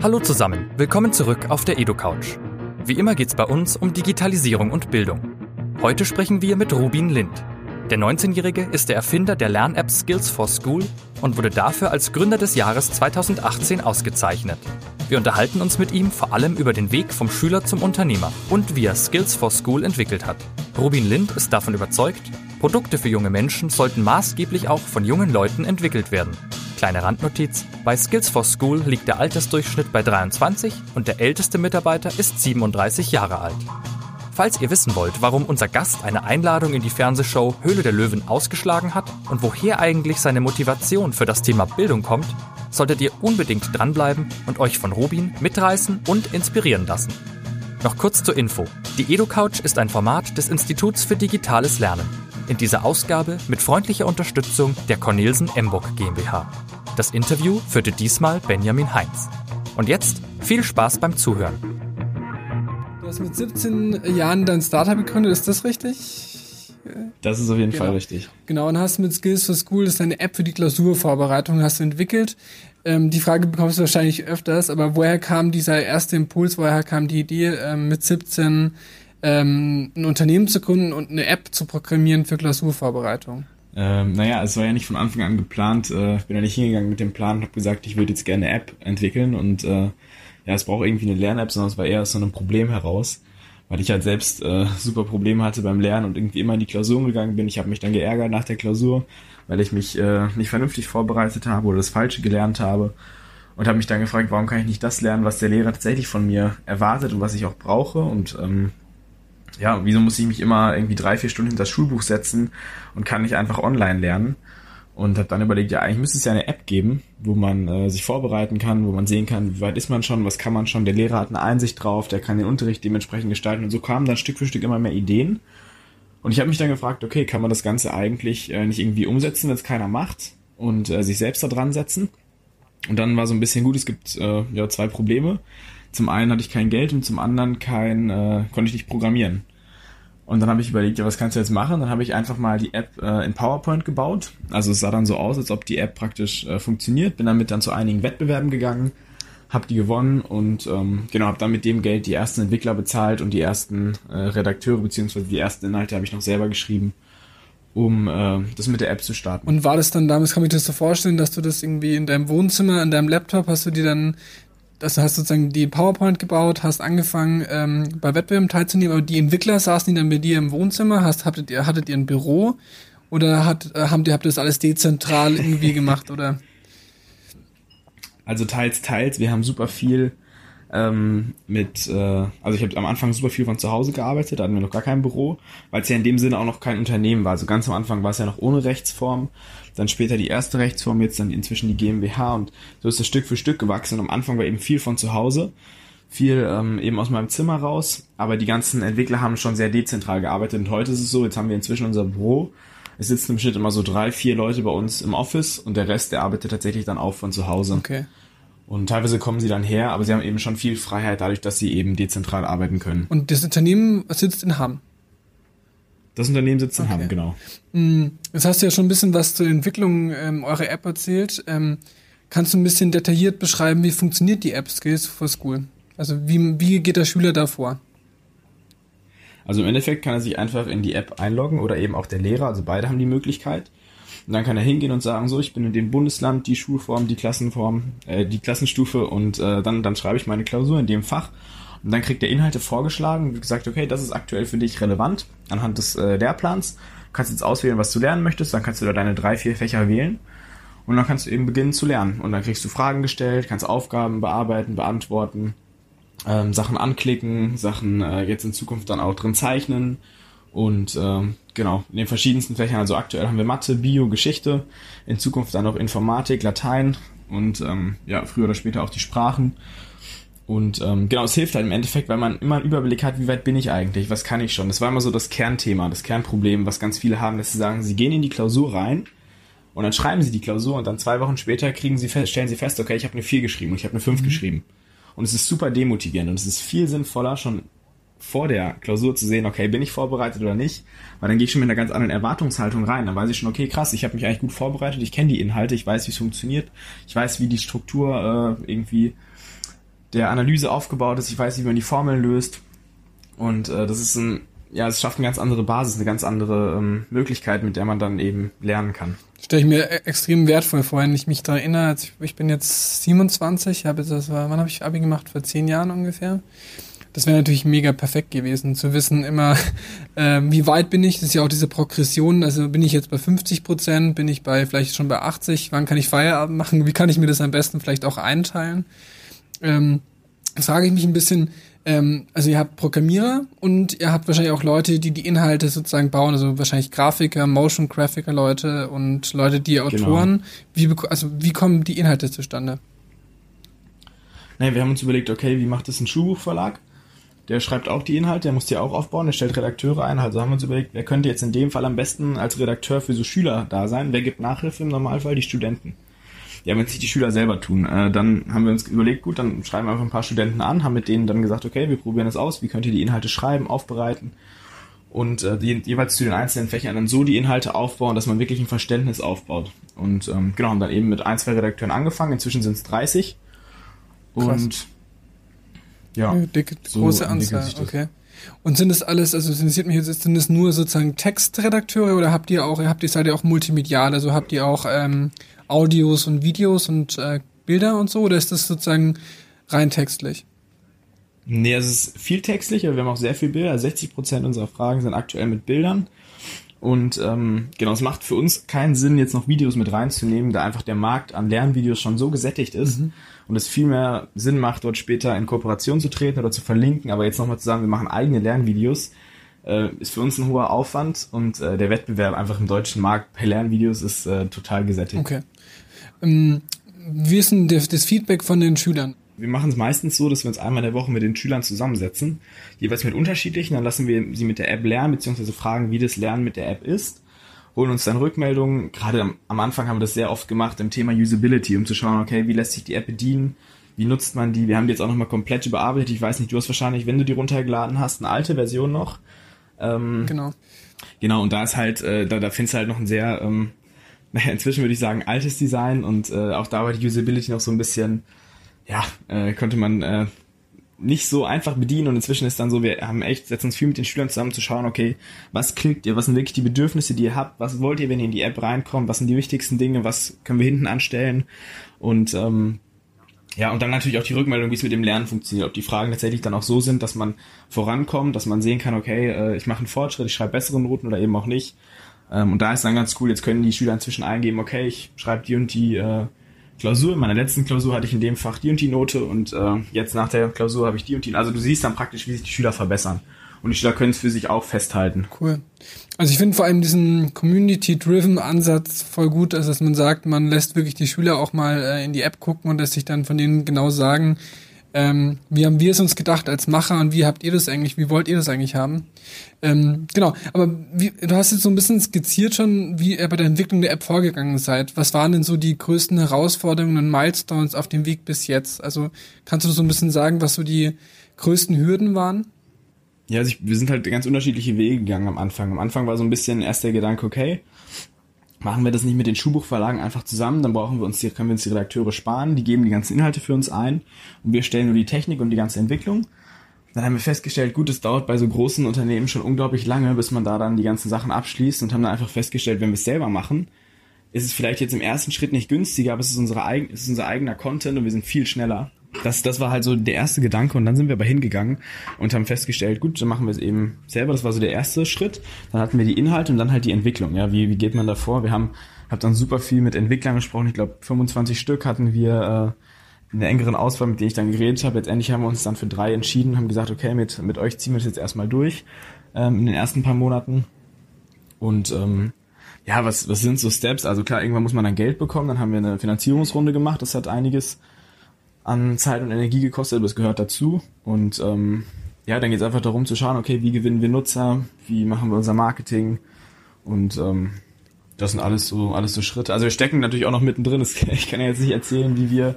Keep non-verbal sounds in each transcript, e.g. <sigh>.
Hallo zusammen, willkommen zurück auf der EduCouch. Wie immer geht's bei uns um Digitalisierung und Bildung. Heute sprechen wir mit Rubin Lind. Der 19-Jährige ist der Erfinder der Lern-App Skills for School und wurde dafür als Gründer des Jahres 2018 ausgezeichnet. Wir unterhalten uns mit ihm vor allem über den Weg vom Schüler zum Unternehmer und wie er Skills for School entwickelt hat. Rubin Lind ist davon überzeugt, Produkte für junge Menschen sollten maßgeblich auch von jungen Leuten entwickelt werden. Kleine Randnotiz, bei Skills for School liegt der Altersdurchschnitt bei 23 und der älteste Mitarbeiter ist 37 Jahre alt. Falls ihr wissen wollt, warum unser Gast eine Einladung in die Fernsehshow Höhle der Löwen ausgeschlagen hat und woher eigentlich seine Motivation für das Thema Bildung kommt, solltet ihr unbedingt dranbleiben und euch von Robin mitreißen und inspirieren lassen. Noch kurz zur Info. Die EduCouch ist ein Format des Instituts für digitales Lernen. In dieser Ausgabe mit freundlicher Unterstützung der Cornelsen Emburg GmbH. Das Interview führte diesmal Benjamin Heinz. Und jetzt viel Spaß beim Zuhören. Du hast mit 17 Jahren dein Startup gegründet, ist das richtig? Das ist auf jeden genau. Fall richtig. Genau, und hast mit Skills for School, das ist eine App für die Klausurvorbereitung, hast du entwickelt. Ähm, die Frage bekommst du wahrscheinlich öfters, aber woher kam dieser erste Impuls, woher kam die Idee, ähm, mit 17 ähm, ein Unternehmen zu gründen und eine App zu programmieren für Klausurvorbereitung? Ähm, naja, es war ja nicht von Anfang an geplant. Äh, ich bin ja nicht hingegangen mit dem Plan und habe gesagt, ich würde jetzt gerne eine App entwickeln und äh, ja, es braucht irgendwie eine Lern-App, sondern es war eher aus so einem Problem heraus, weil ich halt selbst äh, super Probleme hatte beim Lernen und irgendwie immer in die Klausuren gegangen bin. Ich habe mich dann geärgert nach der Klausur, weil ich mich äh, nicht vernünftig vorbereitet habe oder das Falsche gelernt habe und habe mich dann gefragt, warum kann ich nicht das lernen, was der Lehrer tatsächlich von mir erwartet und was ich auch brauche und ähm, ja, wieso muss ich mich immer irgendwie drei, vier Stunden hinter das Schulbuch setzen und kann nicht einfach online lernen? Und habe dann überlegt, ja, eigentlich müsste es ja eine App geben, wo man äh, sich vorbereiten kann, wo man sehen kann, wie weit ist man schon, was kann man schon. Der Lehrer hat eine Einsicht drauf, der kann den Unterricht dementsprechend gestalten. Und so kamen dann Stück für Stück immer mehr Ideen. Und ich habe mich dann gefragt, okay, kann man das Ganze eigentlich äh, nicht irgendwie umsetzen, wenn es keiner macht und äh, sich selbst da dran setzen? Und dann war so ein bisschen gut, es gibt äh, ja zwei Probleme. Zum einen hatte ich kein Geld und zum anderen kein, äh, konnte ich nicht programmieren. Und dann habe ich überlegt, ja, was kannst du jetzt machen? Dann habe ich einfach mal die App äh, in PowerPoint gebaut. Also es sah dann so aus, als ob die App praktisch äh, funktioniert. Bin damit dann zu einigen Wettbewerben gegangen, habe die gewonnen und ähm, genau, habe dann mit dem Geld die ersten Entwickler bezahlt und die ersten äh, Redakteure beziehungsweise die ersten Inhalte habe ich noch selber geschrieben, um äh, das mit der App zu starten. Und war das dann damals, kann ich das so vorstellen, dass du das irgendwie in deinem Wohnzimmer, in deinem Laptop, hast du die dann das hast sozusagen die PowerPoint gebaut, hast angefangen ähm, bei Wettbewerben teilzunehmen, aber die Entwickler saßen die dann bei dir im Wohnzimmer, hast, hattet ihr, hattet ihr ein Büro oder hat, äh, habt ihr das alles dezentral irgendwie <laughs> gemacht oder? Also teils, teils. Wir haben super viel ähm, mit, äh, also ich habe am Anfang super viel von zu Hause gearbeitet, da hatten wir noch gar kein Büro, weil es ja in dem Sinne auch noch kein Unternehmen war. Also ganz am Anfang war es ja noch ohne Rechtsform, dann später die erste Rechtsform, jetzt dann inzwischen die GmbH und so ist es Stück für Stück gewachsen. Und am Anfang war eben viel von zu Hause, viel ähm, eben aus meinem Zimmer raus, aber die ganzen Entwickler haben schon sehr dezentral gearbeitet und heute ist es so, jetzt haben wir inzwischen unser Büro, es sitzen im Schnitt immer so drei, vier Leute bei uns im Office und der Rest, der arbeitet tatsächlich dann auch von zu Hause. Okay. Und teilweise kommen sie dann her, aber sie haben eben schon viel Freiheit dadurch, dass sie eben dezentral arbeiten können. Und das Unternehmen sitzt in Hamm? Das Unternehmen sitzt in Okay. Hamm, genau. Mm, Jetzt hast du ja schon ein bisschen was zur Entwicklung ähm, eurer App erzählt. Ähm, kannst du ein bisschen detailliert beschreiben, wie funktioniert die App Skills for School? Also wie, wie geht der Schüler da vor? Also im Endeffekt kann er sich einfach in die App einloggen oder eben auch der Lehrer, also beide haben die Möglichkeit. Und dann kann er hingehen und sagen, so, ich bin in dem Bundesland, die Schulform, die Klassenform, äh, die Klassenstufe und äh, dann, dann schreibe ich meine Klausur in dem Fach. Und dann kriegt er Inhalte vorgeschlagen und gesagt, okay, das ist aktuell für dich relevant anhand des äh, Lehrplans. Du kannst jetzt auswählen, was du lernen möchtest, dann kannst du da deine drei, vier Fächer wählen. Und dann kannst du eben beginnen zu lernen. Und dann kriegst du Fragen gestellt, kannst Aufgaben bearbeiten, beantworten, ähm, Sachen anklicken, Sachen äh, jetzt in Zukunft dann auch drin zeichnen. Und ähm, genau, in den verschiedensten Fächern, also aktuell haben wir Mathe, Bio, Geschichte, in Zukunft dann noch Informatik, Latein und ähm, ja, früher oder später auch die Sprachen. Und ähm, genau, es hilft halt im Endeffekt, weil man immer einen Überblick hat, wie weit bin ich eigentlich, was kann ich schon. Das war immer so das Kernthema, das Kernproblem, was ganz viele haben, dass sie sagen, sie gehen in die Klausur rein und dann schreiben sie die Klausur und dann zwei Wochen später kriegen sie fest, stellen sie fest, okay, ich habe eine 4 geschrieben und ich habe eine 5 geschrieben. Und es ist super demotivierend und es ist viel sinnvoller, schon vor der Klausur zu sehen, okay, bin ich vorbereitet oder nicht, weil dann gehe ich schon mit einer ganz anderen Erwartungshaltung rein. Dann weiß ich schon, okay, krass, ich habe mich eigentlich gut vorbereitet, ich kenne die Inhalte, ich weiß, wie es funktioniert, ich weiß, wie die Struktur äh, irgendwie der Analyse aufgebaut ist. Ich weiß, wie man die Formeln löst. Und äh, das ist ein, ja, es schafft eine ganz andere Basis, eine ganz andere ähm, Möglichkeit, mit der man dann eben lernen kann. Stelle ich mir e- extrem wertvoll vor, wenn ich mich daran erinnere. Ich, ich bin jetzt 27, habe jetzt, das war, wann habe ich Abi gemacht? Vor zehn Jahren ungefähr. Das wäre natürlich mega perfekt gewesen, zu wissen immer, <laughs> äh, wie weit bin ich. Das ist ja auch diese Progression. Also bin ich jetzt bei 50 Prozent, bin ich bei vielleicht schon bei 80. Wann kann ich Feierabend machen? Wie kann ich mir das am besten vielleicht auch einteilen? Ähm, frage ich mich ein bisschen, ähm, also ihr habt Programmierer und ihr habt wahrscheinlich auch Leute, die die Inhalte sozusagen bauen, also wahrscheinlich Grafiker, Motion Graphiker Leute und Leute, die Autoren. Genau. Wie, also wie kommen die Inhalte zustande? Naja, wir haben uns überlegt, okay, wie macht das ein Schulbuchverlag? Der schreibt auch die Inhalte, der muss die auch aufbauen, der stellt Redakteure ein. Also haben wir uns überlegt, wer könnte jetzt in dem Fall am besten als Redakteur für so Schüler da sein? Wer gibt Nachhilfe im Normalfall? Die Studenten ja, wenn es nicht die Schüler selber tun, äh, dann haben wir uns überlegt, gut, dann schreiben wir einfach ein paar Studenten an, haben mit denen dann gesagt, okay, wir probieren das aus, wie könnt ihr die Inhalte schreiben, aufbereiten und äh, die, jeweils zu den einzelnen Fächern dann so die Inhalte aufbauen, dass man wirklich ein Verständnis aufbaut. Und ähm, genau, haben dann eben mit ein, zwei Redakteuren angefangen, inzwischen sind es 30 und Krass. Ja, dicke, so große Anzahl, okay. Und sind das alles, also interessiert mich jetzt, sind das nur sozusagen Textredakteure oder habt ihr auch, habt ihr seid ihr auch multimedial, also habt ihr auch ähm, Audios und Videos und äh, Bilder und so, oder ist das sozusagen rein textlich? Nee, es ist viel textlich, aber wir haben auch sehr viel Bilder. 60 Prozent unserer Fragen sind aktuell mit Bildern. Und ähm, genau, es macht für uns keinen Sinn, jetzt noch Videos mit reinzunehmen, da einfach der Markt an Lernvideos schon so gesättigt ist mhm. Und es viel mehr Sinn macht, dort später in Kooperation zu treten oder zu verlinken. Aber jetzt nochmal zu sagen, wir machen eigene Lernvideos, äh, ist für uns ein hoher Aufwand und äh, der Wettbewerb einfach im deutschen Markt per Lernvideos ist äh, total gesättigt. Okay. Ähm, wie ist denn das, Feedback von den Schülern? Wir machen es meistens so, dass wir uns einmal in der Woche mit den Schülern zusammensetzen, jeweils mit unterschiedlichen, dann lassen wir sie mit der App lernen, beziehungsweise fragen, wie das Lernen mit der App ist, holen uns dann Rückmeldungen. Gerade am, am Anfang haben wir das sehr oft gemacht im Thema Usability, um zu schauen, okay, wie lässt sich die App bedienen, wie nutzt man die. Wir haben die jetzt auch nochmal komplett überarbeitet. Ich weiß nicht, du hast wahrscheinlich, wenn du die runtergeladen hast, eine alte Version noch. Ähm, genau. Genau, und da ist halt, äh, da, da findest du halt noch ein sehr ähm, <laughs> naja, inzwischen würde ich sagen, altes Design und äh, auch da war die Usability noch so ein bisschen, ja, äh, konnte man äh, nicht so einfach bedienen und inzwischen ist dann so, wir haben echt, setzen uns viel mit den Schülern zusammen zu schauen, okay, was klickt ihr, was sind wirklich die Bedürfnisse, die ihr habt, was wollt ihr, wenn ihr in die App reinkommt, was sind die wichtigsten Dinge, was können wir hinten anstellen und ähm, ja, und dann natürlich auch die Rückmeldung, wie es mit dem Lernen funktioniert, ob die Fragen tatsächlich dann auch so sind, dass man vorankommt, dass man sehen kann, okay, äh, ich mache einen Fortschritt, ich schreibe bessere Noten oder eben auch nicht. Ähm, und da ist dann ganz cool, jetzt können die Schüler inzwischen eingeben, okay, ich schreibe die und die äh, Klausur. In meiner letzten Klausur hatte ich in dem Fach die und die Note und äh, jetzt nach der Klausur habe ich die und die. Also du siehst dann praktisch, wie sich die Schüler verbessern. Und die Schüler können es für sich auch festhalten. Cool. Also ich finde vor allem diesen Community-driven Ansatz voll gut, also dass man sagt, man lässt wirklich die Schüler auch mal äh, in die App gucken und lässt sich dann von denen genau sagen, ähm, wie haben wir es uns gedacht als Macher und wie habt ihr das eigentlich, wie wollt ihr das eigentlich haben? Ähm, genau, aber wie, du hast jetzt so ein bisschen skizziert schon, wie ihr bei der Entwicklung der App vorgegangen seid. Was waren denn so die größten Herausforderungen und Milestones auf dem Weg bis jetzt? Also kannst du so ein bisschen sagen, was so die größten Hürden waren? Ja, also ich, wir sind halt ganz unterschiedliche Wege gegangen am Anfang. Am Anfang war so ein bisschen erst der Gedanke, okay, machen wir das nicht mit den Schulbuchverlagen einfach zusammen, dann brauchen wir uns die, können wir uns die Redakteure sparen, die geben die ganzen Inhalte für uns ein und wir stellen nur die Technik und die ganze Entwicklung. Dann haben wir festgestellt, gut, es dauert bei so großen Unternehmen schon unglaublich lange, bis man da dann die ganzen Sachen abschließt und haben dann einfach festgestellt, wenn wir es selber machen, ist es vielleicht jetzt im ersten Schritt nicht günstiger, aber es ist, unsere es ist unser eigener Content und wir sind viel schneller das, das war halt so der erste Gedanke und dann sind wir aber hingegangen und haben festgestellt, gut, dann machen wir es eben selber. Das war so der erste Schritt. Dann hatten wir die Inhalte und dann halt die Entwicklung. Ja, wie, wie geht man da vor? Wir haben, hab dann super viel mit Entwicklern gesprochen. Ich glaube, 25 Stück hatten wir äh, in der engeren Auswahl, mit denen ich dann geredet habe. Letztendlich haben wir uns dann für drei entschieden, haben gesagt, okay, mit, mit euch ziehen wir das jetzt erstmal durch ähm, in den ersten paar Monaten. Und ähm, ja, was, was sind so Steps? Also klar, irgendwann muss man dann Geld bekommen. Dann haben wir eine Finanzierungsrunde gemacht. Das hat einiges an Zeit und Energie gekostet, aber es gehört dazu. Und ähm, ja, dann geht es einfach darum zu schauen, okay, wie gewinnen wir Nutzer, wie machen wir unser Marketing und ähm, das sind alles so alles so Schritte. Also wir stecken natürlich auch noch mittendrin. <laughs> Ich kann ja jetzt nicht erzählen, wie wir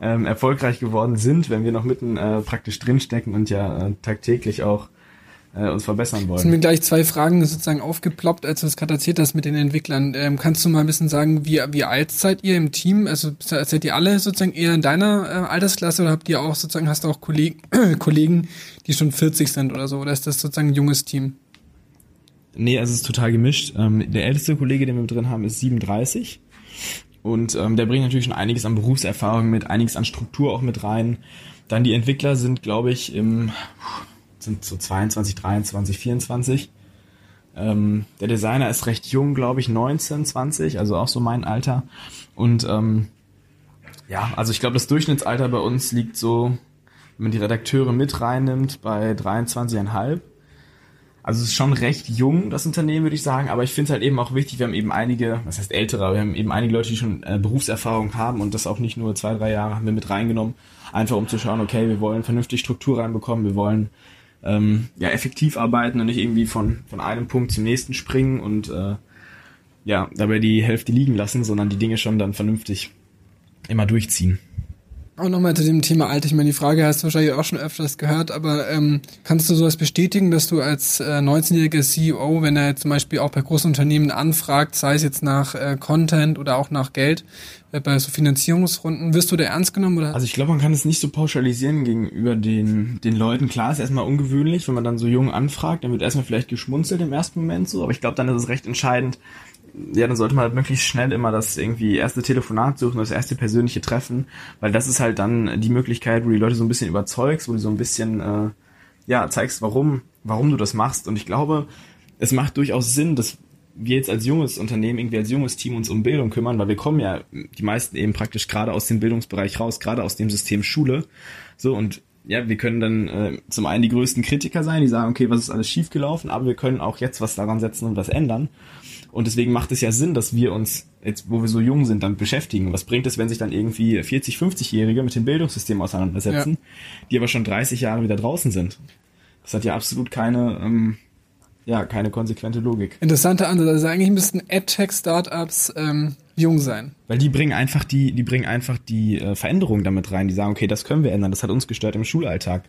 ähm, erfolgreich geworden sind, wenn wir noch mitten äh, praktisch drinstecken und ja äh, tagtäglich auch äh, uns verbessern wollen. Es sind mir gleich zwei Fragen sozusagen aufgeploppt, als du es gerade erzählt hast mit den Entwicklern. Ähm, kannst du mal ein bisschen sagen, wie, wie alt seid ihr im Team? Also seid ihr alle sozusagen eher in deiner äh, Altersklasse oder habt ihr auch sozusagen, hast du auch Kollegen, <clears throat> Kollegen, die schon 40 sind oder so? Oder ist das sozusagen ein junges Team? Nee, also es ist total gemischt. Ähm, der älteste Kollege, den wir drin haben, ist 37. Und ähm, der bringt natürlich schon einiges an Berufserfahrung mit, einiges an Struktur auch mit rein. Dann die Entwickler sind, glaube ich, im sind so 22, 23, 24. Ähm, der Designer ist recht jung, glaube ich, 19, 20, also auch so mein Alter. Und ähm, ja, also ich glaube, das Durchschnittsalter bei uns liegt so, wenn man die Redakteure mit reinnimmt, bei 23,5. Also es ist schon recht jung, das Unternehmen, würde ich sagen, aber ich finde es halt eben auch wichtig, wir haben eben einige, was heißt ältere, wir haben eben einige Leute, die schon äh, Berufserfahrung haben und das auch nicht nur zwei, drei Jahre haben wir mit reingenommen, einfach um zu schauen, okay, wir wollen vernünftig Struktur reinbekommen, wir wollen ähm, ja effektiv arbeiten und nicht irgendwie von, von einem Punkt zum nächsten springen und äh, ja, dabei die Hälfte liegen lassen, sondern die Dinge schon dann vernünftig immer durchziehen. Auch nochmal zu dem Thema Alter. Ich meine, die Frage hast du wahrscheinlich auch schon öfters gehört, aber ähm, kannst du sowas bestätigen, dass du als äh, 19-jähriger CEO, wenn er zum Beispiel auch bei großen Unternehmen anfragt, sei es jetzt nach äh, Content oder auch nach Geld, äh, bei so Finanzierungsrunden, wirst du da ernst genommen? Oder? Also ich glaube, man kann es nicht so pauschalisieren gegenüber den, den Leuten. Klar, ist erstmal ungewöhnlich, wenn man dann so jung anfragt, dann wird erstmal vielleicht geschmunzelt im ersten Moment so, aber ich glaube, dann ist es recht entscheidend, ja, dann sollte man halt möglichst schnell immer das irgendwie erste Telefonat suchen, das erste persönliche Treffen, weil das ist halt dann die Möglichkeit, wo die Leute so ein bisschen überzeugst, wo du so ein bisschen, äh, ja, zeigst, warum, warum du das machst. Und ich glaube, es macht durchaus Sinn, dass wir jetzt als junges Unternehmen, irgendwie als junges Team uns um Bildung kümmern, weil wir kommen ja die meisten eben praktisch gerade aus dem Bildungsbereich raus, gerade aus dem System Schule. So, und ja, wir können dann äh, zum einen die größten Kritiker sein, die sagen, okay, was ist alles schiefgelaufen, aber wir können auch jetzt was daran setzen und was ändern. Und deswegen macht es ja Sinn, dass wir uns jetzt, wo wir so jung sind, damit beschäftigen. Was bringt es, wenn sich dann irgendwie 40, 50-Jährige mit dem Bildungssystem auseinandersetzen, ja. die aber schon 30 Jahre wieder draußen sind? Das hat ja absolut keine, ähm, ja, keine konsequente Logik. Interessanter Ansatz. Also eigentlich müssten AdTech-Startups ähm, jung sein. Weil die bringen einfach die, die bringen einfach die äh, Veränderung damit rein. Die sagen, okay, das können wir ändern. Das hat uns gestört im Schulalltag.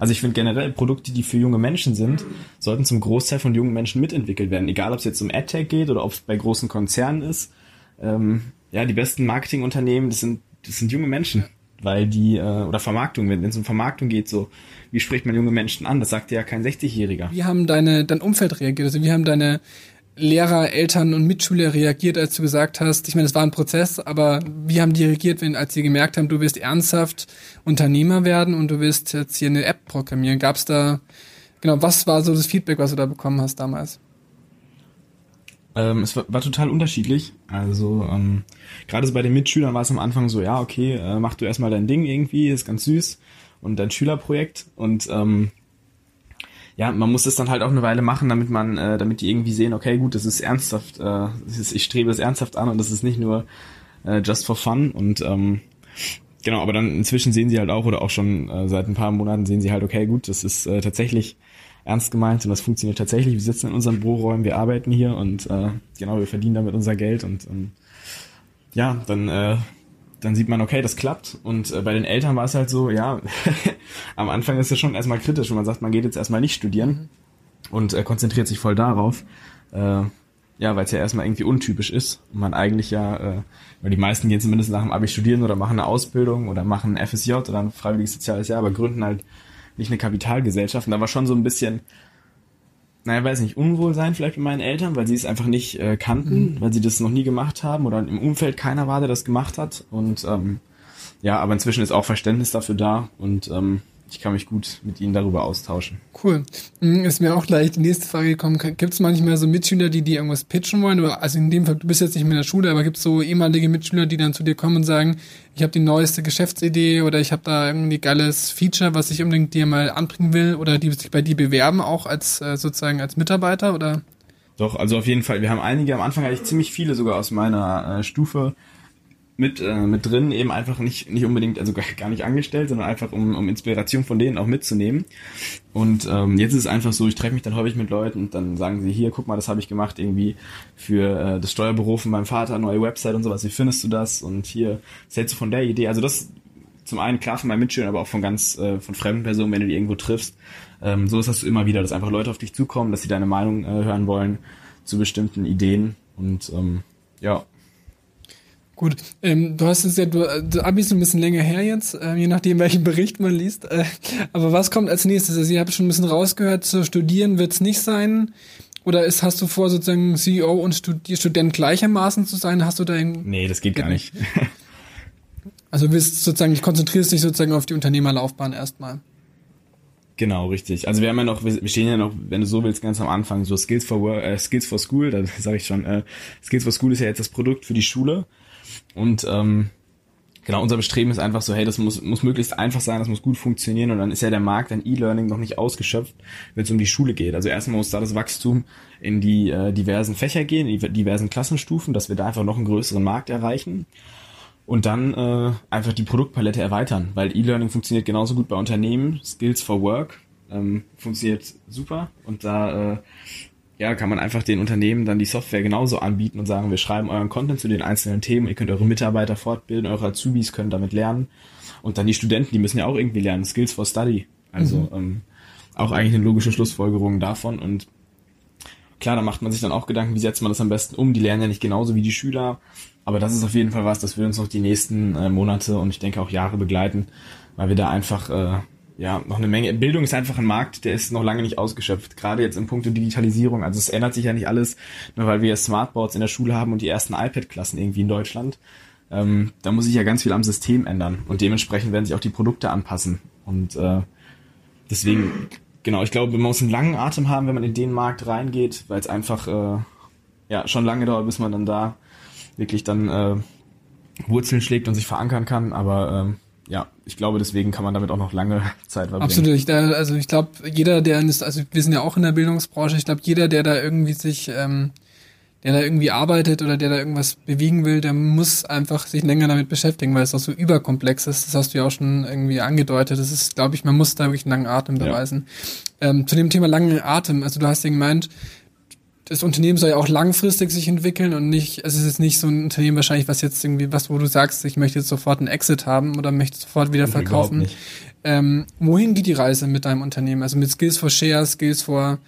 Also ich finde generell Produkte, die für junge Menschen sind, sollten zum Großteil von jungen Menschen mitentwickelt werden. Egal, ob es jetzt um AdTech geht oder ob es bei großen Konzernen ist. Ähm, ja, die besten Marketingunternehmen, das sind, das sind junge Menschen. Weil die, äh, oder Vermarktung, wenn es um Vermarktung geht, so, wie spricht man junge Menschen an? Das sagt ja kein 60-Jähriger. Wie haben deine, dein Umfeld reagiert? Also wie haben deine Lehrer, Eltern und Mitschüler reagiert, als du gesagt hast, ich meine, es war ein Prozess, aber wie haben die reagiert, wenn, als sie gemerkt haben, du wirst ernsthaft Unternehmer werden und du wirst jetzt hier eine App programmieren? Gab es da, genau, was war so das Feedback, was du da bekommen hast damals? Ähm, es war, war, total unterschiedlich. Also ähm, gerade so bei den Mitschülern war es am Anfang so, ja, okay, äh, mach du erstmal dein Ding irgendwie, ist ganz süß und dein Schülerprojekt und ähm, ja, man muss das dann halt auch eine Weile machen, damit man, äh, damit die irgendwie sehen, okay, gut, das ist ernsthaft, äh, das ist, ich strebe das ernsthaft an und das ist nicht nur äh, just for fun und ähm, genau, aber dann inzwischen sehen sie halt auch oder auch schon äh, seit ein paar Monaten sehen sie halt, okay, gut, das ist äh, tatsächlich ernst gemeint und das funktioniert tatsächlich. Wir sitzen in unseren Büroräumen, wir arbeiten hier und äh, genau, wir verdienen damit unser Geld und ähm, ja, dann äh, dann sieht man, okay, das klappt. Und äh, bei den Eltern war es halt so, ja, <laughs> am Anfang ist es schon erstmal kritisch, wenn man sagt, man geht jetzt erstmal nicht studieren mhm. und äh, konzentriert sich voll darauf. Äh, ja, weil es ja erstmal irgendwie untypisch ist und man eigentlich ja, äh, weil die meisten gehen zumindest nach dem Abi studieren oder machen eine Ausbildung oder machen ein FSJ oder ein freiwilliges soziales Jahr, aber gründen halt nicht eine Kapitalgesellschaft. Und da war schon so ein bisschen naja, weiß nicht, Unwohlsein vielleicht bei meinen Eltern, weil sie es einfach nicht äh, kannten, mhm. weil sie das noch nie gemacht haben oder im Umfeld keiner war, der das gemacht hat. Und ähm, ja, aber inzwischen ist auch Verständnis dafür da und ähm, ich kann mich gut mit ihnen darüber austauschen. Cool. Hm, ist mir auch gleich die nächste Frage gekommen. Gibt es manchmal so Mitschüler, die dir irgendwas pitchen wollen? Oder, also in dem Fall, du bist jetzt nicht mehr in der Schule, aber gibt es so ehemalige Mitschüler, die dann zu dir kommen und sagen, ich habe die neueste Geschäftsidee oder ich habe da irgendwie geiles Feature, was ich unbedingt dir mal anbringen will oder die sich bei dir bewerben, auch als äh, sozusagen als Mitarbeiter oder? Doch, also auf jeden Fall. Wir haben einige, am Anfang hatte ich ziemlich viele sogar aus meiner äh, Stufe, mit, äh, mit drin, eben einfach nicht, nicht unbedingt, also gar nicht angestellt, sondern einfach um, um Inspiration von denen auch mitzunehmen. Und ähm, jetzt ist es einfach so, ich treffe mich dann häufig mit Leuten und dann sagen sie, hier, guck mal, das habe ich gemacht irgendwie für äh, das Steuerbüro von meinem Vater, neue Website und sowas, wie findest du das? Und hier, was hältst du von der Idee? Also das zum einen klar von meinen Mitschülern, aber auch von ganz äh, von fremden Personen, wenn du die irgendwo triffst. Ähm, so ist das immer wieder, dass einfach Leute auf dich zukommen, dass sie deine Meinung äh, hören wollen zu bestimmten Ideen und ähm, ja. Gut, ähm, du hast es ja, du, du Abi ist ein bisschen länger her jetzt, äh, je nachdem welchen Bericht man liest. Äh, aber was kommt als nächstes? Also ihr habt schon ein bisschen rausgehört, zu studieren wird es nicht sein. Oder ist, hast du vor, sozusagen CEO und Studi Student gleichermaßen zu sein? Hast du da Nee, das geht gar nicht. <laughs> also du willst sozusagen, ich konzentrierst dich sozusagen auf die Unternehmerlaufbahn erstmal. Genau, richtig. Also wir haben ja noch, wir stehen ja noch, wenn du so willst, ganz am Anfang, so Skills for Work, äh, Skills for School, da <laughs> sage ich schon, äh, Skills for School ist ja jetzt das Produkt für die Schule. Und ähm, genau, unser Bestreben ist einfach so, hey, das muss, muss möglichst einfach sein, das muss gut funktionieren. Und dann ist ja der Markt an E-Learning noch nicht ausgeschöpft, wenn es um die Schule geht. Also erstmal muss da das Wachstum in die äh, diversen Fächer gehen, in die diversen Klassenstufen, dass wir da einfach noch einen größeren Markt erreichen. Und dann äh, einfach die Produktpalette erweitern, weil E-Learning funktioniert genauso gut bei Unternehmen, Skills for Work ähm, funktioniert super. Und da äh, ja, kann man einfach den Unternehmen dann die Software genauso anbieten und sagen, wir schreiben euren Content zu den einzelnen Themen, ihr könnt eure Mitarbeiter fortbilden, eure Azubis können damit lernen. Und dann die Studenten, die müssen ja auch irgendwie lernen, Skills for Study, also mhm. ähm, auch eigentlich eine logische Schlussfolgerung davon. Und klar, da macht man sich dann auch Gedanken, wie setzt man das am besten um, die lernen ja nicht genauso wie die Schüler, aber das ist auf jeden Fall was, das wird uns noch die nächsten äh, Monate und ich denke auch Jahre begleiten, weil wir da einfach äh, ja noch eine Menge. Bildung ist einfach ein Markt, der ist noch lange nicht ausgeschöpft. Gerade jetzt im Punkt Digitalisierung. Also es ändert sich ja nicht alles, nur weil wir Smartboards in der Schule haben und die ersten iPad-Klassen irgendwie in Deutschland. Ähm, da muss sich ja ganz viel am System ändern und dementsprechend werden sich auch die Produkte anpassen. Und äh, deswegen, genau, ich glaube, man muss einen langen Atem haben, wenn man in den Markt reingeht, weil es einfach äh, ja schon lange dauert, bis man dann da wirklich dann äh, Wurzeln schlägt und sich verankern kann. Aber ähm, ja, ich glaube, deswegen kann man damit auch noch lange <laughs> Zeit verbringen. Absolut. Ich, also ich glaube, jeder, der ist, also wir sind ja auch in der Bildungsbranche, ich glaube, jeder, der da irgendwie sich, ähm, der da irgendwie arbeitet oder der da irgendwas bewegen will, der muss einfach sich länger damit beschäftigen, weil es auch so überkomplex ist. Das hast du ja auch schon irgendwie angedeutet. Das ist, glaube ich, man muss da wirklich einen langen Atem beweisen. Ja. Ähm, zu dem Thema langen Atem, also du hast ja gemeint, das Unternehmen soll ja auch langfristig sich entwickeln und nicht, es ist jetzt nicht so ein Unternehmen wahrscheinlich, was jetzt irgendwie, was, wo du sagst, ich möchte jetzt sofort einen Exit haben oder möchte sofort wieder verkaufen. Ähm, wohin geht die Reise mit deinem Unternehmen? Also mit Skills for Share, Skills for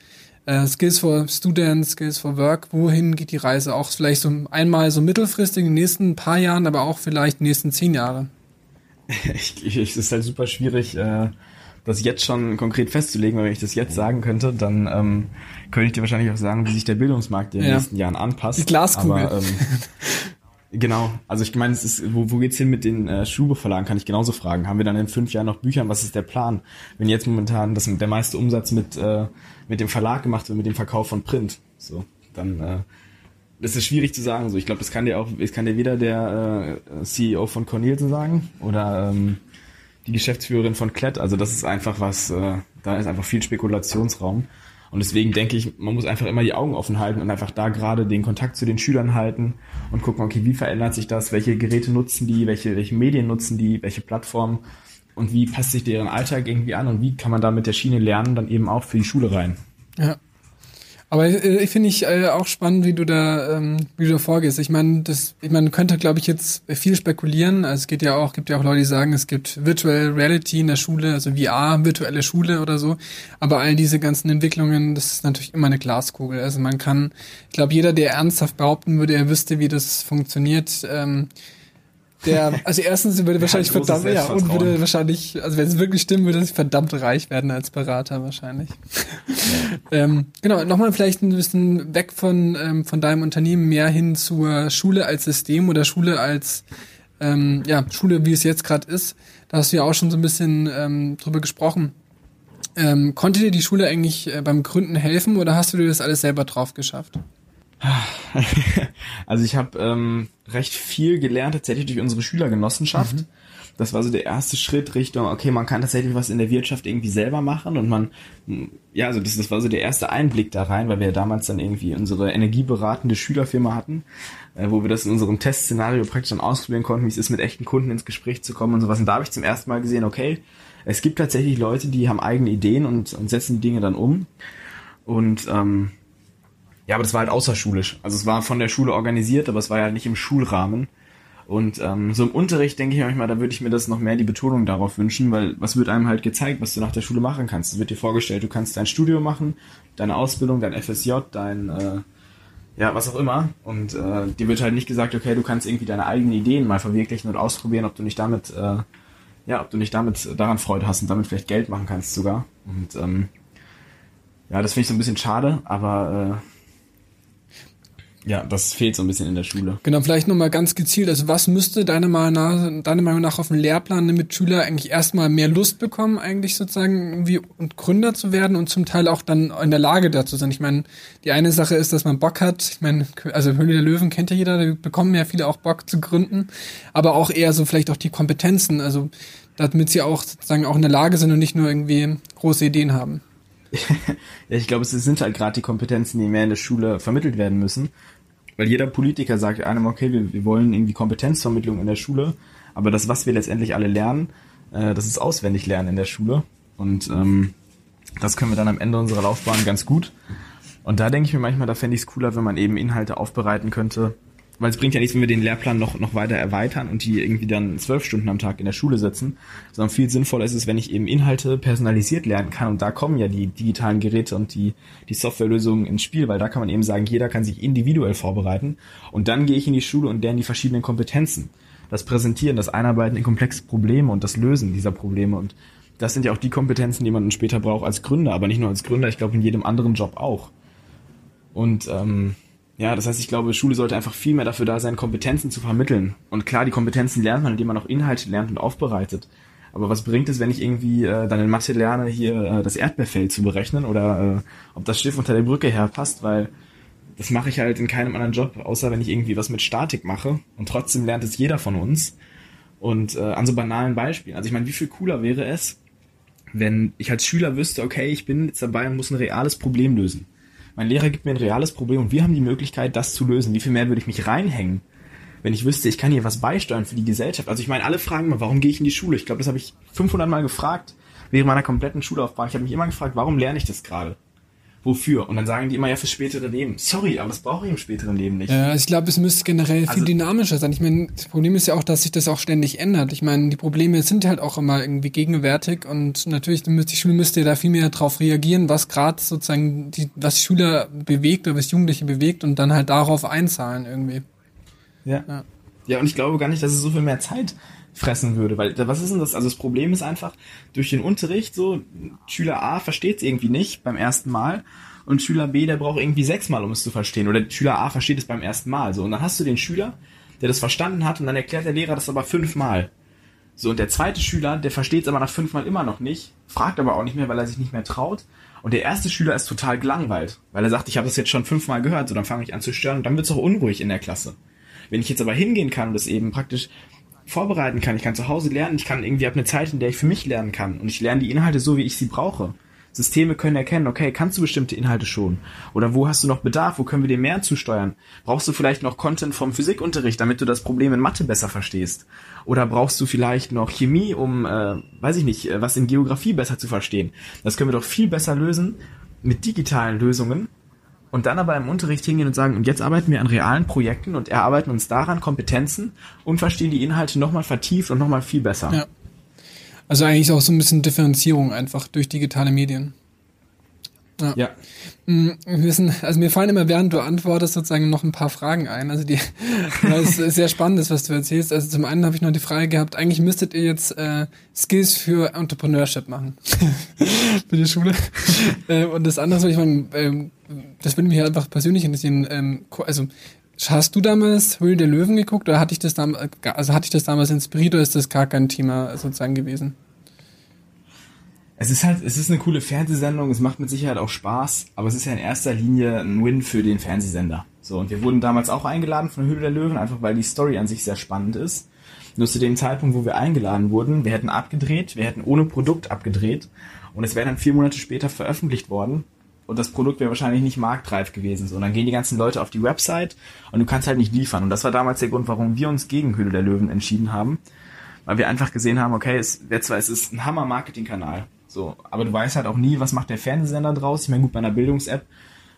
äh, Skills for Students, Skills for Work, wohin geht die Reise? Auch vielleicht so einmal so mittelfristig in den nächsten paar Jahren, aber auch vielleicht in den nächsten zehn Jahre. <laughs> Ich, ich, es ist halt super schwierig, äh, das jetzt schon konkret festzulegen, weil wenn ich das jetzt sagen könnte, dann ähm, könnte ich dir wahrscheinlich auch sagen, wie sich der Bildungsmarkt in den ja. nächsten Jahren anpasst. Die Glaskugel. Aber, ähm, <laughs> genau, also ich meine, es ist, wo, wo geht's hin mit den äh, Schulbuchverlagen, kann ich genauso fragen. Haben wir dann in fünf Jahren noch Büchern, was ist der Plan? Wenn jetzt momentan das, der meiste Umsatz mit, äh, mit dem Verlag gemacht wird, mit dem Verkauf von Print, so, dann äh, das ist schwierig zu sagen. So, ich glaube, das kann dir auch, das kann dir weder der äh, CEO von Cornel sagen oder ähm, die Geschäftsführerin von Klett. Also das ist einfach was, äh, da ist einfach viel Spekulationsraum. Und deswegen denke ich, man muss einfach immer die Augen offen halten und einfach da gerade den Kontakt zu den Schülern halten und gucken, okay, wie verändert sich das, welche Geräte nutzen die, welche, welche Medien nutzen die, welche Plattformen und wie passt sich deren Alltag irgendwie an und wie kann man da mit der Schiene lernen, dann eben auch für die Schule rein. Ja, aber äh, ich finde ich äh, auch spannend, wie du da, ähm, wie du da vorgehst. Ich meine, das, ich meine, könnte, glaube ich, jetzt viel spekulieren. Also es geht ja auch, gibt ja auch Leute, die sagen, es gibt Virtual Reality in der Schule, also VR, virtuelle Schule oder so. Aber all diese ganzen Entwicklungen, das ist natürlich immer eine Glaskugel. Also man kann, ich glaube, jeder, der ernsthaft behaupten würde, er wüsste, wie das funktioniert, ähm, der, also erstens würde wahrscheinlich verdammt, ja, und würde wahrscheinlich, also wenn es wirklich stimmen würde, verdammt reich werden als Berater wahrscheinlich. ähm, genau, nochmal vielleicht ein bisschen weg von, ähm, von deinem Unternehmen mehr hin zur Schule als System oder Schule als, ähm, ja, Schule, wie es jetzt gerade ist. Da hast du ja auch schon so ein bisschen ähm, drüber gesprochen. Ähm, konnte dir die Schule eigentlich äh, beim Gründen helfen oder hast du dir das alles selber drauf geschafft? <laughs> Also ich habe ähm, recht viel gelernt tatsächlich durch unsere Schülergenossenschaft. Mhm. Das war so der erste Schritt Richtung, okay, man kann tatsächlich was in der Wirtschaft irgendwie selber machen und man, ja, also das, das war so der erste Einblick da rein, weil wir ja damals dann irgendwie unsere energieberatende Schülerfirma hatten, äh, wo wir das in unserem Testszenario praktisch dann ausprobieren konnten, wie es ist, mit echten Kunden ins Gespräch zu kommen und sowas. Und da habe ich zum ersten Mal gesehen, okay, es gibt tatsächlich Leute, die haben eigene Ideen und, und setzen die Dinge dann um. Und ähm, ja, aber das war halt außerschulisch. Also es war von der Schule organisiert, aber es war ja nicht im Schulrahmen. Und ähm, so im Unterricht denke ich manchmal, da würde ich mir das noch mehr die Betonung darauf wünschen, weil was wird einem halt gezeigt, was du nach der Schule machen kannst? Es wird dir vorgestellt, du kannst dein Studium machen, deine Ausbildung, dein FSJ, dein äh, ja, was auch immer. Und äh, dir wird halt nicht gesagt, okay, du kannst irgendwie deine eigenen Ideen mal verwirklichen und ausprobieren, ob du nicht damit, äh, ja, ob du nicht damit daran Freude hast und damit vielleicht Geld machen kannst sogar. Und ähm, ja, das finde ich so ein bisschen schade, aber äh, ja, das fehlt so ein bisschen in der Schule. Genau, vielleicht nochmal ganz gezielt, also was müsste deiner Meinung nach, deiner Meinung nach auf dem Lehrplan, damit Schüler eigentlich erstmal mehr Lust bekommen, eigentlich sozusagen irgendwie und Gründer zu werden und zum Teil auch dann in der Lage dazu sein. Ich meine, die eine Sache ist, dass man Bock hat. Ich meine, also Höhle der Löwen kennt ja jeder, da bekommen ja viele auch Bock zu gründen, aber auch eher so vielleicht auch die Kompetenzen, also damit sie auch sozusagen auch in der Lage sind und nicht nur irgendwie große Ideen haben. <laughs> ich glaube, es sind halt gerade die Kompetenzen, die mehr in der Schule vermittelt werden müssen. Weil jeder Politiker sagt einem, okay, wir, wir wollen irgendwie Kompetenzvermittlung in der Schule, aber das, was wir letztendlich alle lernen, äh, das ist auswendig lernen in der Schule. Und ähm, das können wir dann am Ende unserer Laufbahn ganz gut. Und da denke ich mir manchmal, da fände ich es cooler, wenn man eben Inhalte aufbereiten könnte, weil es bringt ja nichts, wenn wir den Lehrplan noch, noch weiter erweitern und die irgendwie dann zwölf Stunden am Tag in der Schule sitzen, sondern viel sinnvoller ist es, wenn ich eben Inhalte personalisiert lernen kann und da kommen ja die digitalen Geräte und die, die Softwarelösungen ins Spiel, weil da kann man eben sagen, jeder kann sich individuell vorbereiten und dann gehe ich in die Schule und lerne die verschiedenen Kompetenzen. Das Präsentieren, das Einarbeiten in komplexe Probleme und das Lösen dieser Probleme und das sind ja auch die Kompetenzen, die man dann später braucht als Gründer, aber nicht nur als Gründer, ich glaube in jedem anderen Job auch. Und ähm, ja, das heißt, ich glaube, Schule sollte einfach viel mehr dafür da sein, Kompetenzen zu vermitteln. Und klar, die Kompetenzen lernt man, indem man auch Inhalte lernt und aufbereitet. Aber was bringt es, wenn ich irgendwie äh, dann in Mathe lerne, hier äh, das Erdbeerfeld zu berechnen oder äh, ob das Schiff unter der Brücke herpasst, weil das mache ich halt in keinem anderen Job, außer wenn ich irgendwie was mit Statik mache. Und trotzdem lernt es jeder von uns. Und äh, an so banalen Beispielen. Also ich meine, wie viel cooler wäre es, wenn ich als Schüler wüsste, okay, ich bin jetzt dabei und muss ein reales Problem lösen. Mein Lehrer gibt mir ein reales Problem und wir haben die Möglichkeit, das zu lösen. Wie viel mehr würde ich mich reinhängen, wenn ich wüsste, ich kann hier was beisteuern für die Gesellschaft? Also ich meine, alle fragen mal, warum gehe ich in die Schule? Ich glaube, das habe ich 500 Mal gefragt während meiner kompletten Schullaufbahn. Ich habe mich immer gefragt, warum lerne ich das gerade? Wofür? Und dann sagen die immer ja fürs spätere Leben. Sorry, aber das brauche ich im späteren Leben nicht. Ja, ich glaube, es müsste generell also, viel dynamischer sein. Ich meine, das Problem ist ja auch, dass sich das auch ständig ändert. Ich meine, die Probleme sind halt auch immer irgendwie gegenwärtig und natürlich die Schule müsste da viel mehr drauf reagieren, was gerade sozusagen die, was Schüler bewegt oder was Jugendliche bewegt und dann halt darauf einzahlen irgendwie. Ja. ja. Ja, und ich glaube gar nicht, dass es so viel mehr Zeit fressen würde. Weil was ist denn das? Also das Problem ist einfach, durch den Unterricht, so, Schüler A versteht es irgendwie nicht beim ersten Mal und Schüler B, der braucht irgendwie sechsmal, um es zu verstehen. Oder Schüler A versteht es beim ersten Mal. So, und dann hast du den Schüler, der das verstanden hat und dann erklärt der Lehrer das aber fünfmal. So, und der zweite Schüler, der versteht es aber nach fünfmal immer noch nicht, fragt aber auch nicht mehr, weil er sich nicht mehr traut. Und der erste Schüler ist total gelangweilt, weil er sagt, ich habe das jetzt schon fünfmal gehört, so dann fange ich an zu stören und dann wird es auch unruhig in der Klasse. Wenn ich jetzt aber hingehen kann und das eben praktisch vorbereiten kann. Ich kann zu Hause lernen. Ich kann irgendwie ab eine Zeit, in der ich für mich lernen kann. Und ich lerne die Inhalte so, wie ich sie brauche. Systeme können erkennen, okay, kannst du bestimmte Inhalte schon? Oder wo hast du noch Bedarf? Wo können wir dir mehr zusteuern? Brauchst du vielleicht noch Content vom Physikunterricht, damit du das Problem in Mathe besser verstehst? Oder brauchst du vielleicht noch Chemie, um, äh, weiß ich nicht, äh, was in Geografie besser zu verstehen? Das können wir doch viel besser lösen mit digitalen Lösungen und dann aber im Unterricht hingehen und sagen, und jetzt arbeiten wir an realen Projekten und erarbeiten uns daran Kompetenzen und verstehen die Inhalte nochmal vertieft und nochmal viel besser. Ja. Also eigentlich auch so ein bisschen Differenzierung einfach durch digitale Medien. Ja. ja. Mm, wir wissen, also mir fallen immer, während du antwortest, sozusagen noch ein paar Fragen ein. Also die, <laughs> das ist sehr spannend, was du erzählst. Also zum einen habe ich noch die Frage gehabt, eigentlich müsstet ihr jetzt äh, Skills für Entrepreneurship machen. <laughs> für die Schule. <laughs> äh, und das andere, ich meine, äh, das würde mich einfach persönlich interessieren. Ähm, also Hast du damals Höhle der Löwen geguckt oder hatte ich das damals, also hatte ich das damals inspiriert oder ist das gar kein Thema sozusagen gewesen? Es ist halt, es ist eine coole Fernsehsendung, es macht mit Sicherheit auch Spaß, aber es ist ja in erster Linie ein Win für den Fernsehsender. So, und wir wurden damals auch eingeladen von Höhle der Löwen, einfach weil die Story an sich sehr spannend ist. Nur zu dem Zeitpunkt, wo wir eingeladen wurden, wir hätten abgedreht, wir hätten ohne Produkt abgedreht und es wäre dann vier Monate später veröffentlicht worden und das Produkt wäre wahrscheinlich nicht marktreif gewesen. So, und dann gehen die ganzen Leute auf die Website und du kannst halt nicht liefern. Und das war damals der Grund, warum wir uns gegen Höhle der Löwen entschieden haben. Weil wir einfach gesehen haben, okay, es zwar, es ist ein Hammer-Marketing-Kanal. So, aber du weißt halt auch nie, was macht der Fernsehsender draus. Ich meine, gut, bei einer Bildungs-App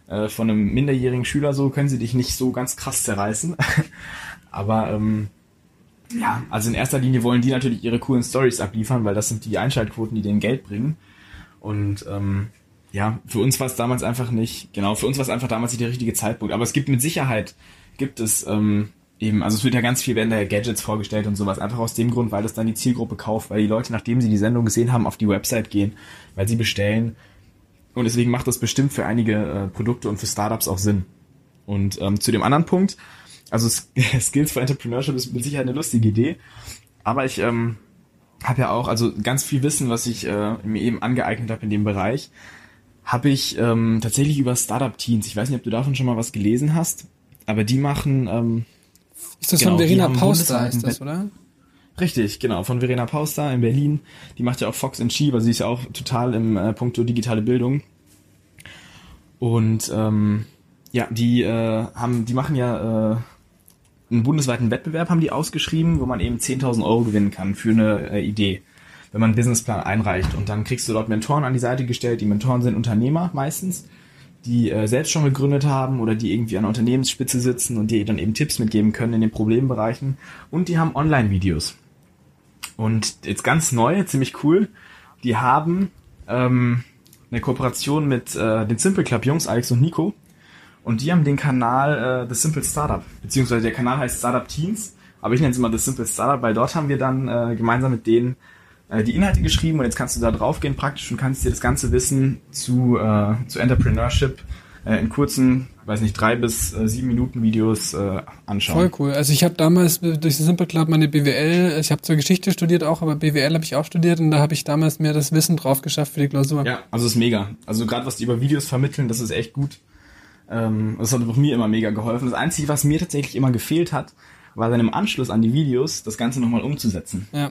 äh, von einem minderjährigen Schüler so können sie dich nicht so ganz krass zerreißen. <laughs> aber ähm, ja, also in erster Linie wollen die natürlich ihre coolen Stories abliefern, weil das sind die Einschaltquoten, die denen Geld bringen. Und ähm, ja, für uns war es damals einfach nicht, genau, für uns war es einfach damals nicht der richtige Zeitpunkt. Aber es gibt mit Sicherheit, gibt es ähm, eben, also es wird ja ganz viel, werden da Gadgets vorgestellt und sowas, einfach aus dem Grund, weil das dann die Zielgruppe kauft, weil die Leute, nachdem sie die Sendung gesehen haben, auf die Website gehen, weil sie bestellen. Und deswegen macht das bestimmt für einige äh, Produkte und für Startups auch Sinn. Und ähm, zu dem anderen Punkt, also <laughs> Skills for Entrepreneurship ist mit Sicherheit eine lustige Idee, aber ich ähm, habe ja auch, also ganz viel Wissen, was ich äh, mir eben angeeignet habe in dem Bereich, habe ich ähm, tatsächlich über Startup-Teams. Ich weiß nicht, ob du davon schon mal was gelesen hast, aber die machen. Ähm, ist das genau, von Verena Pauster, ist das, oder? Richtig, genau, von Verena Pauster in Berlin. Die macht ja auch Fox and She, also sie ist ja auch total im äh, Punkto digitale Bildung. Und ähm, ja, die äh, haben, die machen ja äh, einen bundesweiten Wettbewerb haben die ausgeschrieben, wo man eben 10.000 Euro gewinnen kann für eine äh, Idee, wenn man einen Businessplan einreicht. Und dann kriegst du dort Mentoren an die Seite gestellt. Die Mentoren sind Unternehmer meistens, die äh, selbst schon gegründet haben oder die irgendwie an der Unternehmensspitze sitzen und die dann eben Tipps mitgeben können in den Problembereichen. Und die haben Online-Videos. Und jetzt ganz neu, ziemlich cool, die haben ähm, eine Kooperation mit äh, den Simple Club Jungs, Alex und Nico. Und die haben den Kanal äh, The Simple Startup, beziehungsweise der Kanal heißt Startup Teens, aber ich nenne es immer The Simple Startup, weil dort haben wir dann äh, gemeinsam mit denen die Inhalte geschrieben und jetzt kannst du da draufgehen praktisch und kannst dir das ganze Wissen zu, äh, zu Entrepreneurship äh, in kurzen, weiß nicht, drei bis äh, sieben Minuten Videos äh, anschauen. Voll cool. Also ich habe damals durch Simple Club meine BWL, ich habe zwar Geschichte studiert auch, aber BWL habe ich auch studiert und da habe ich damals mir das Wissen drauf geschafft für die Klausur. Ja, also ist mega. Also gerade was die über Videos vermitteln, das ist echt gut. Ähm, das hat auch mir immer mega geholfen. Das Einzige, was mir tatsächlich immer gefehlt hat, war dann im Anschluss an die Videos das Ganze nochmal umzusetzen. Ja.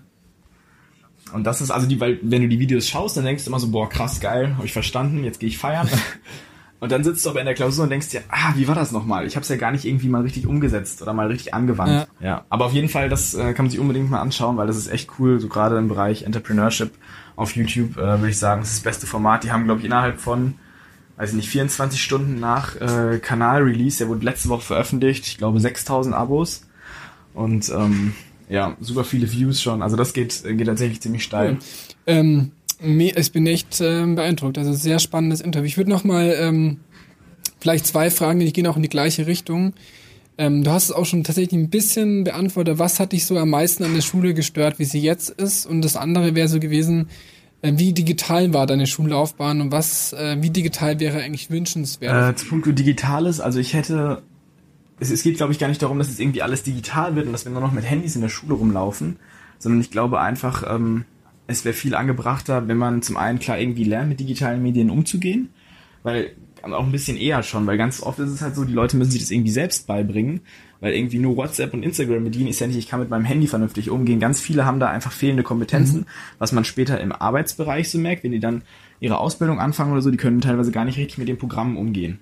Und das ist also die, weil wenn du die Videos schaust, dann denkst du immer so, boah, krass geil, habe ich verstanden, jetzt gehe ich feiern. <laughs> und dann sitzt du aber in der Klausur und denkst dir, ah, wie war das nochmal? Ich habe es ja gar nicht irgendwie mal richtig umgesetzt oder mal richtig angewandt. Ja. ja. Aber auf jeden Fall, das äh, kann man sich unbedingt mal anschauen, weil das ist echt cool, so gerade im Bereich Entrepreneurship auf YouTube, äh, würde ich sagen, das ist das beste Format. Die haben, glaube ich, innerhalb von weiß nicht, 24 Stunden nach äh, Kanal-Release, der wurde letzte Woche veröffentlicht, ich glaube 6000 Abos und ähm, ja, super viele Views schon, also das geht, geht tatsächlich ziemlich steil. Ähm, ich bin echt ähm, beeindruckt, also sehr spannendes Interview. Ich würde noch mal ähm, vielleicht zwei Fragen, die gehen auch in die gleiche Richtung. Ähm, du hast es auch schon tatsächlich ein bisschen beantwortet. Was hat dich so am meisten an der Schule gestört, wie sie jetzt ist? Und das andere wäre so gewesen, äh, wie digital war deine Schullaufbahn und was, äh, wie digital wäre eigentlich wünschenswert? Äh, zu Punkt Digitales, also ich hätte, es, es geht glaube ich gar nicht darum, dass jetzt irgendwie alles digital wird und dass wir nur noch mit Handys in der Schule rumlaufen, sondern ich glaube einfach, ähm, es wäre viel angebrachter, wenn man zum einen klar irgendwie lernt, mit digitalen Medien umzugehen, weil auch ein bisschen eher schon, weil ganz oft ist es halt so, die Leute müssen sich das irgendwie selbst beibringen weil irgendwie nur WhatsApp und Instagram bedienen ist ja nicht, ich kann mit meinem Handy vernünftig umgehen. Ganz viele haben da einfach fehlende Kompetenzen, mhm. was man später im Arbeitsbereich so merkt, wenn die dann ihre Ausbildung anfangen oder so, die können teilweise gar nicht richtig mit den Programmen umgehen.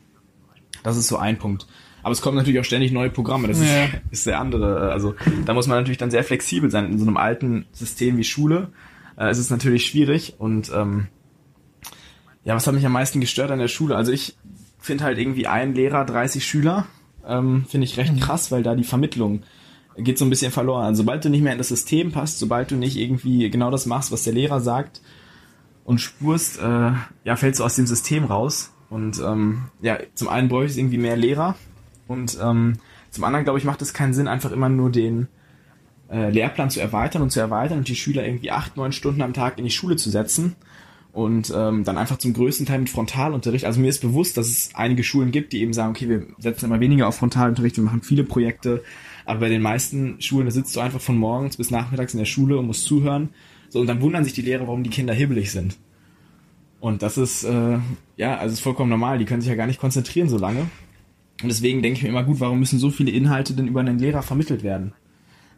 Das ist so ein Punkt. Aber es kommen natürlich auch ständig neue Programme, das ja. ist, ist der andere. Also da muss man natürlich dann sehr flexibel sein. In so einem alten System wie Schule äh, ist es natürlich schwierig und ähm, ja, was hat mich am meisten gestört an der Schule? Also ich finde halt irgendwie ein Lehrer, 30 Schüler ähm, finde ich recht mhm. krass, weil da die Vermittlung geht so ein bisschen verloren. Also, sobald du nicht mehr in das System passt, sobald du nicht irgendwie genau das machst, was der Lehrer sagt und spurst, äh, ja, fällst du aus dem System raus. Und ähm, ja, zum einen bräuchte ich irgendwie mehr Lehrer und ähm, zum anderen, glaube ich, macht es keinen Sinn, einfach immer nur den äh, Lehrplan zu erweitern und zu erweitern und die Schüler irgendwie acht, neun Stunden am Tag in die Schule zu setzen und ähm, dann einfach zum größten Teil mit Frontalunterricht. Also mir ist bewusst, dass es einige Schulen gibt, die eben sagen, okay, wir setzen immer weniger auf Frontalunterricht, wir machen viele Projekte, aber bei den meisten Schulen, da sitzt du einfach von morgens bis nachmittags in der Schule und musst zuhören. So, und dann wundern sich die Lehrer, warum die Kinder hibbelig sind. Und das ist, äh, ja, also ist vollkommen normal, die können sich ja gar nicht konzentrieren so lange. Und deswegen denke ich mir immer, gut, warum müssen so viele Inhalte denn über einen Lehrer vermittelt werden?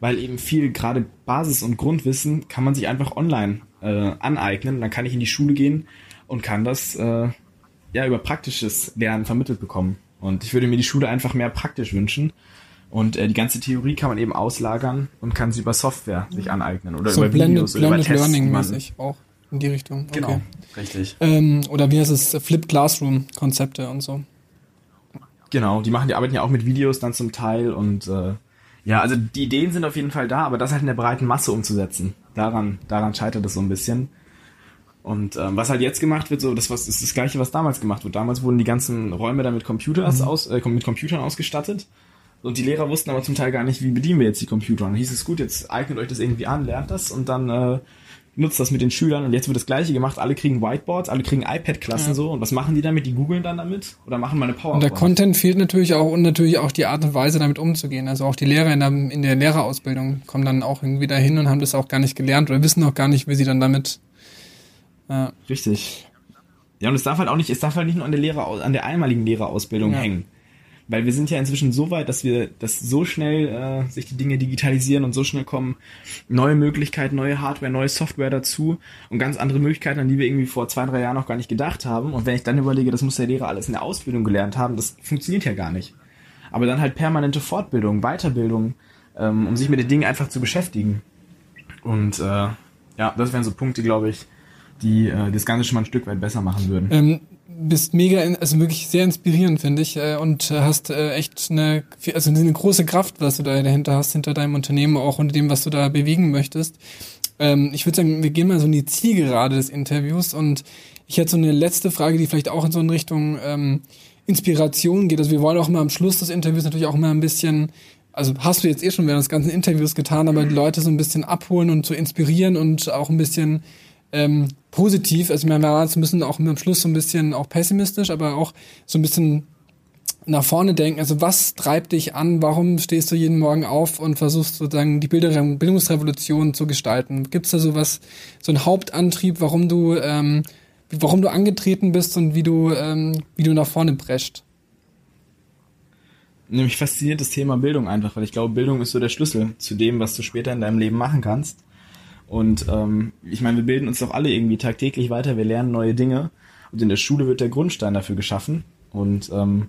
Weil eben viel, gerade Basis- und Grundwissen, kann man sich einfach online äh, aneignen. Dann kann ich in die Schule gehen und kann das äh, ja über praktisches Lernen vermittelt bekommen. Und ich würde mir die Schule einfach mehr praktisch wünschen. Und äh, die ganze Theorie kann man eben auslagern und kann sie über Software sich aneignen oder so über blended, Videos blended oder über Tests. Learning mäßig auch in die Richtung. Okay. Genau, richtig. Ähm, oder wie heißt es? Flip Classroom Konzepte und so. Genau, die machen, die arbeiten ja auch mit Videos dann zum Teil und äh, Ja, also die Ideen sind auf jeden Fall da, aber das halt in der breiten Masse umzusetzen. Daran, daran scheitert es so ein bisschen. Und ähm, was halt jetzt gemacht wird, so das was ist das gleiche, was damals gemacht wird. Damals wurden die ganzen Räume dann mit Computers mhm. aus, äh, mit Computern ausgestattet. Und die Lehrer wussten aber zum Teil gar nicht, wie bedienen wir jetzt die Computer. Und dann hieß es gut, jetzt eignet euch das irgendwie an, lernt das und dann äh, nutzt das mit den Schülern und jetzt wird das gleiche gemacht. Alle kriegen Whiteboards, alle kriegen iPad-Klassen ja. so. Und was machen die damit? Die googeln dann damit oder machen mal eine PowerPoint. Und der Content fehlt natürlich auch und natürlich auch die Art und Weise, damit umzugehen. Also auch die Lehrer in der, in der Lehrerausbildung kommen dann auch irgendwie dahin und haben das auch gar nicht gelernt oder wissen auch gar nicht, wie sie dann damit. Äh Richtig. Ja, und es darf halt auch nicht, es darf halt nicht nur an der Lehrer, an der einmaligen Lehrerausbildung ja. hängen. Weil wir sind ja inzwischen so weit, dass wir, dass so schnell äh, sich die Dinge digitalisieren und so schnell kommen neue Möglichkeiten, neue Hardware, neue Software dazu und ganz andere Möglichkeiten, an die wir irgendwie vor zwei, drei Jahren noch gar nicht gedacht haben. Und wenn ich dann überlege, das muss der Lehrer alles in der Ausbildung gelernt haben, das funktioniert ja gar nicht. Aber dann halt permanente Fortbildung, Weiterbildung, ähm, um sich mit den Dingen einfach zu beschäftigen. Und äh, ja, das wären so Punkte, glaube ich, die äh, das Ganze schon mal ein Stück weit besser machen würden. Ähm, bist mega, also wirklich sehr inspirierend, finde ich, äh, und hast äh, echt eine, also eine große Kraft, was du da dahinter hast, hinter deinem Unternehmen, auch unter dem, was du da bewegen möchtest. Ähm, ich würde sagen, wir gehen mal so in die Zielgerade des Interviews und ich hätte so eine letzte Frage, die vielleicht auch in so in Richtung ähm, Inspiration geht. Also wir wollen auch immer am Schluss des Interviews natürlich auch immer ein bisschen also hast du jetzt eh schon während des ganzen Interviews getan, aber die Leute so ein bisschen abholen und zu inspirieren und auch ein bisschen ähm, positiv. Also wir waren jetzt ein bisschen auch am Schluss so ein bisschen auch pessimistisch, aber auch so ein bisschen nach vorne denken. Also was treibt dich an? Warum stehst du jeden Morgen auf und versuchst sozusagen die Bildungsrevolution zu gestalten? Gibt es da so was, so einen Hauptantrieb, warum du, ähm, warum du angetreten bist und wie du, ähm, wie du nach vorne prescht? Nämlich fasziniert das Thema Bildung einfach, weil ich glaube, Bildung ist so der Schlüssel zu dem, was du später in deinem Leben machen kannst. Und ähm, ich meine, wir bilden uns doch alle irgendwie tagtäglich weiter, wir lernen neue Dinge und in der Schule wird der Grundstein dafür geschaffen. Und ähm,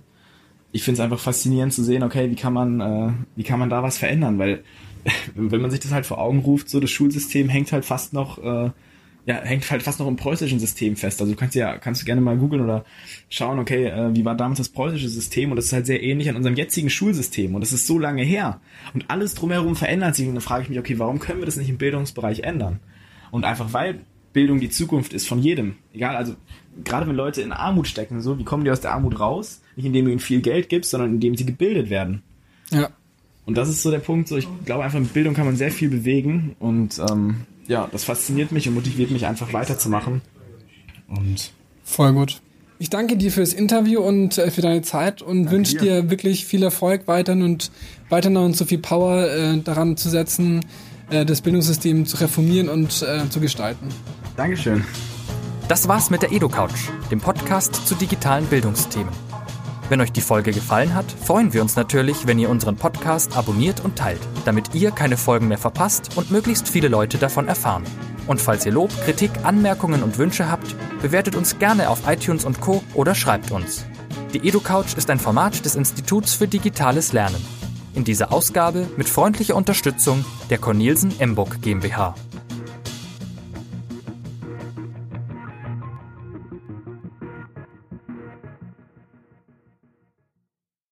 ich finde es einfach faszinierend zu sehen, okay, wie kann man, äh, wie kann man da was verändern? Weil <laughs> wenn man sich das halt vor Augen ruft, so das Schulsystem hängt halt fast noch äh, ja, hängt halt fast noch im preußischen System fest. Also du kannst ja, kannst du gerne mal googeln oder schauen, okay, äh, wie war damals das preußische System und das ist halt sehr ähnlich an unserem jetzigen Schulsystem und das ist so lange her und alles drumherum verändert sich und dann frage ich mich, okay, warum können wir das nicht im Bildungsbereich ändern? Und einfach weil Bildung die Zukunft ist von jedem. Egal, also gerade wenn Leute in Armut stecken, so, wie kommen die aus der Armut raus? Nicht indem du ihnen viel Geld gibst, sondern indem sie gebildet werden. Ja. Und das ist so der Punkt, so ich glaube einfach mit Bildung kann man sehr viel bewegen und ähm, ja, das fasziniert mich und motiviert mich einfach weiterzumachen. Und voll gut. Ich danke dir fürs Interview und äh, für deine Zeit und wünsche dir. wirklich viel Erfolg weiterhin und weiter noch so viel Power äh, daran zu setzen, äh, das Bildungssystem zu reformieren und äh, zu gestalten. Dankeschön. Das war's mit der EduCouch, dem Podcast zu digitalen Bildungsthemen. Wenn euch die Folge gefallen hat, freuen wir uns natürlich, wenn ihr unseren Podcast abonniert und teilt, damit ihr keine Folgen mehr verpasst und möglichst viele Leute davon erfahren. Und falls ihr Lob, Kritik, Anmerkungen und Wünsche habt, bewertet uns gerne auf iTunes und Co. oder schreibt uns. Die EduCouch ist ein Format des Instituts für digitales Lernen. In dieser Ausgabe mit freundlicher Unterstützung der Cornelsen Emburg GmbH.